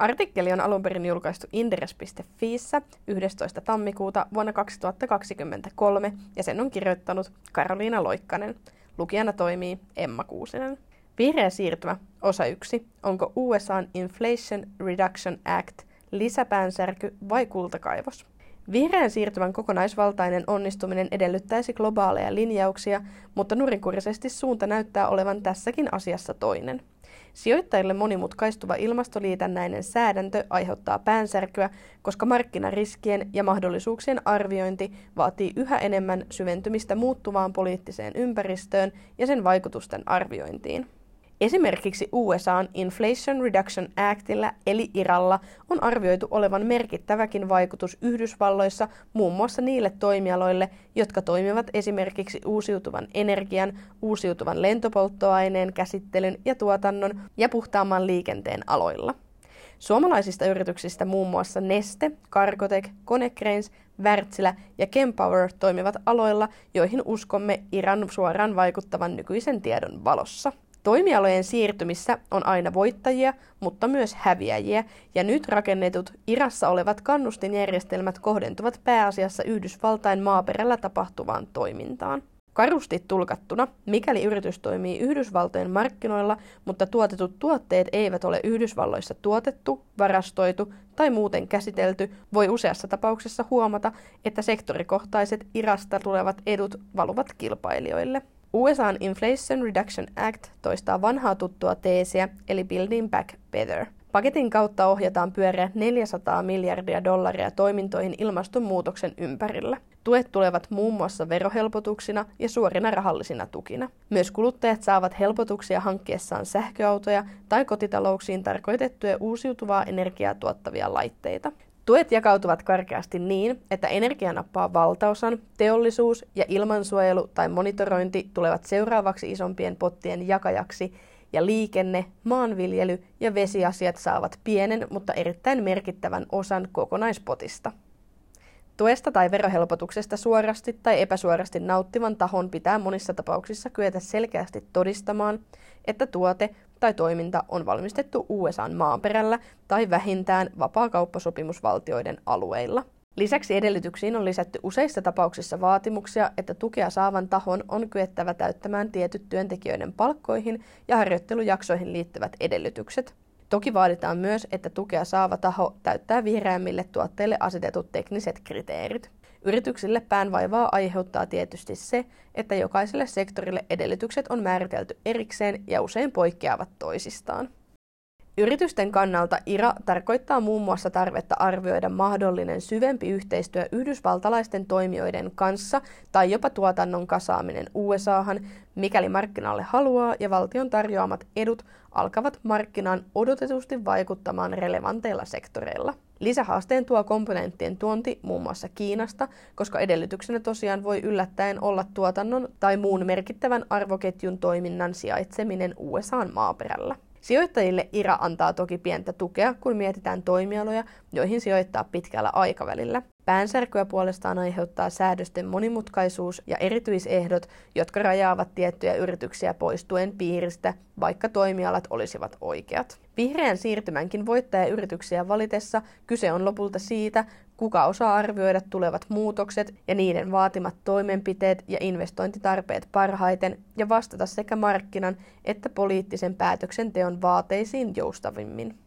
Artikkeli on alun perin julkaistu inderes.fiissä 11. tammikuuta vuonna 2023 ja sen on kirjoittanut Karoliina Loikkanen. Lukijana toimii Emma Kuusinen. Vihreä siirtymä, osa 1. Onko USAn Inflation Reduction Act lisäpäänsärky vai kultakaivos? Vihreän siirtymän kokonaisvaltainen onnistuminen edellyttäisi globaaleja linjauksia, mutta nurinkurisesti suunta näyttää olevan tässäkin asiassa toinen. Sijoittajille monimutkaistuva ilmastoliitännäinen säädäntö aiheuttaa päänsärkyä, koska markkinariskien ja mahdollisuuksien arviointi vaatii yhä enemmän syventymistä muuttuvaan poliittiseen ympäristöön ja sen vaikutusten arviointiin. Esimerkiksi USAn Inflation Reduction Actilla eli IRalla on arvioitu olevan merkittäväkin vaikutus Yhdysvalloissa muun muassa niille toimialoille, jotka toimivat esimerkiksi uusiutuvan energian, uusiutuvan lentopolttoaineen käsittelyn ja tuotannon ja puhtaamman liikenteen aloilla. Suomalaisista yrityksistä muun muassa Neste, Cargotec, Konecranes, Wärtsilä ja Kempower toimivat aloilla, joihin uskomme Iran suoraan vaikuttavan nykyisen tiedon valossa. Toimialojen siirtymissä on aina voittajia, mutta myös häviäjiä, ja nyt rakennetut Irassa olevat kannustinjärjestelmät kohdentuvat pääasiassa Yhdysvaltain maaperällä tapahtuvaan toimintaan. Karusti tulkattuna, mikäli yritys toimii Yhdysvaltojen markkinoilla, mutta tuotetut tuotteet eivät ole Yhdysvalloissa tuotettu, varastoitu tai muuten käsitelty, voi useassa tapauksessa huomata, että sektorikohtaiset Irasta tulevat edut valuvat kilpailijoille. USAn Inflation Reduction Act toistaa vanhaa tuttua teesiä, eli Building Back Better. Paketin kautta ohjataan pyöreä 400 miljardia dollaria toimintoihin ilmastonmuutoksen ympärillä. Tuet tulevat muun muassa verohelpotuksina ja suorina rahallisina tukina. Myös kuluttajat saavat helpotuksia hankkiessaan sähköautoja tai kotitalouksiin tarkoitettuja uusiutuvaa energiaa tuottavia laitteita. Tuet jakautuvat karkeasti niin, että energia nappaa valtaosan, teollisuus ja ilmansuojelu tai monitorointi tulevat seuraavaksi isompien pottien jakajaksi, ja liikenne, maanviljely ja vesiasiat saavat pienen, mutta erittäin merkittävän osan kokonaispotista. Tuesta tai verohelpotuksesta suorasti tai epäsuorasti nauttivan tahon pitää monissa tapauksissa kyetä selkeästi todistamaan, että tuote tai toiminta on valmistettu USAn maaperällä tai vähintään vapaakauppasopimusvaltioiden alueilla. Lisäksi edellytyksiin on lisätty useissa tapauksissa vaatimuksia, että tukea saavan tahon on kyettävä täyttämään tietyt työntekijöiden palkkoihin ja harjoittelujaksoihin liittyvät edellytykset. Toki vaaditaan myös, että tukea saava taho täyttää vihreämmille tuotteille asetetut tekniset kriteerit. Yrityksille päänvaivaa aiheuttaa tietysti se, että jokaiselle sektorille edellytykset on määritelty erikseen ja usein poikkeavat toisistaan. Yritysten kannalta IRA tarkoittaa muun muassa tarvetta arvioida mahdollinen syvempi yhteistyö yhdysvaltalaisten toimijoiden kanssa tai jopa tuotannon kasaaminen USAhan, mikäli markkinalle haluaa ja valtion tarjoamat edut alkavat markkinaan odotetusti vaikuttamaan relevanteilla sektoreilla. Lisähaasteen tuo komponenttien tuonti muun muassa Kiinasta, koska edellytyksenä tosiaan voi yllättäen olla tuotannon tai muun merkittävän arvoketjun toiminnan sijaitseminen USAn maaperällä. Sijoittajille IRA antaa toki pientä tukea, kun mietitään toimialoja, joihin sijoittaa pitkällä aikavälillä. Päänsärkyä puolestaan aiheuttaa säädösten monimutkaisuus ja erityisehdot, jotka rajaavat tiettyjä yrityksiä poistuen piiristä, vaikka toimialat olisivat oikeat. Vihreän siirtymänkin voittajayrityksiä valitessa kyse on lopulta siitä, kuka osaa arvioida tulevat muutokset ja niiden vaatimat toimenpiteet ja investointitarpeet parhaiten ja vastata sekä markkinan että poliittisen päätöksenteon vaateisiin joustavimmin.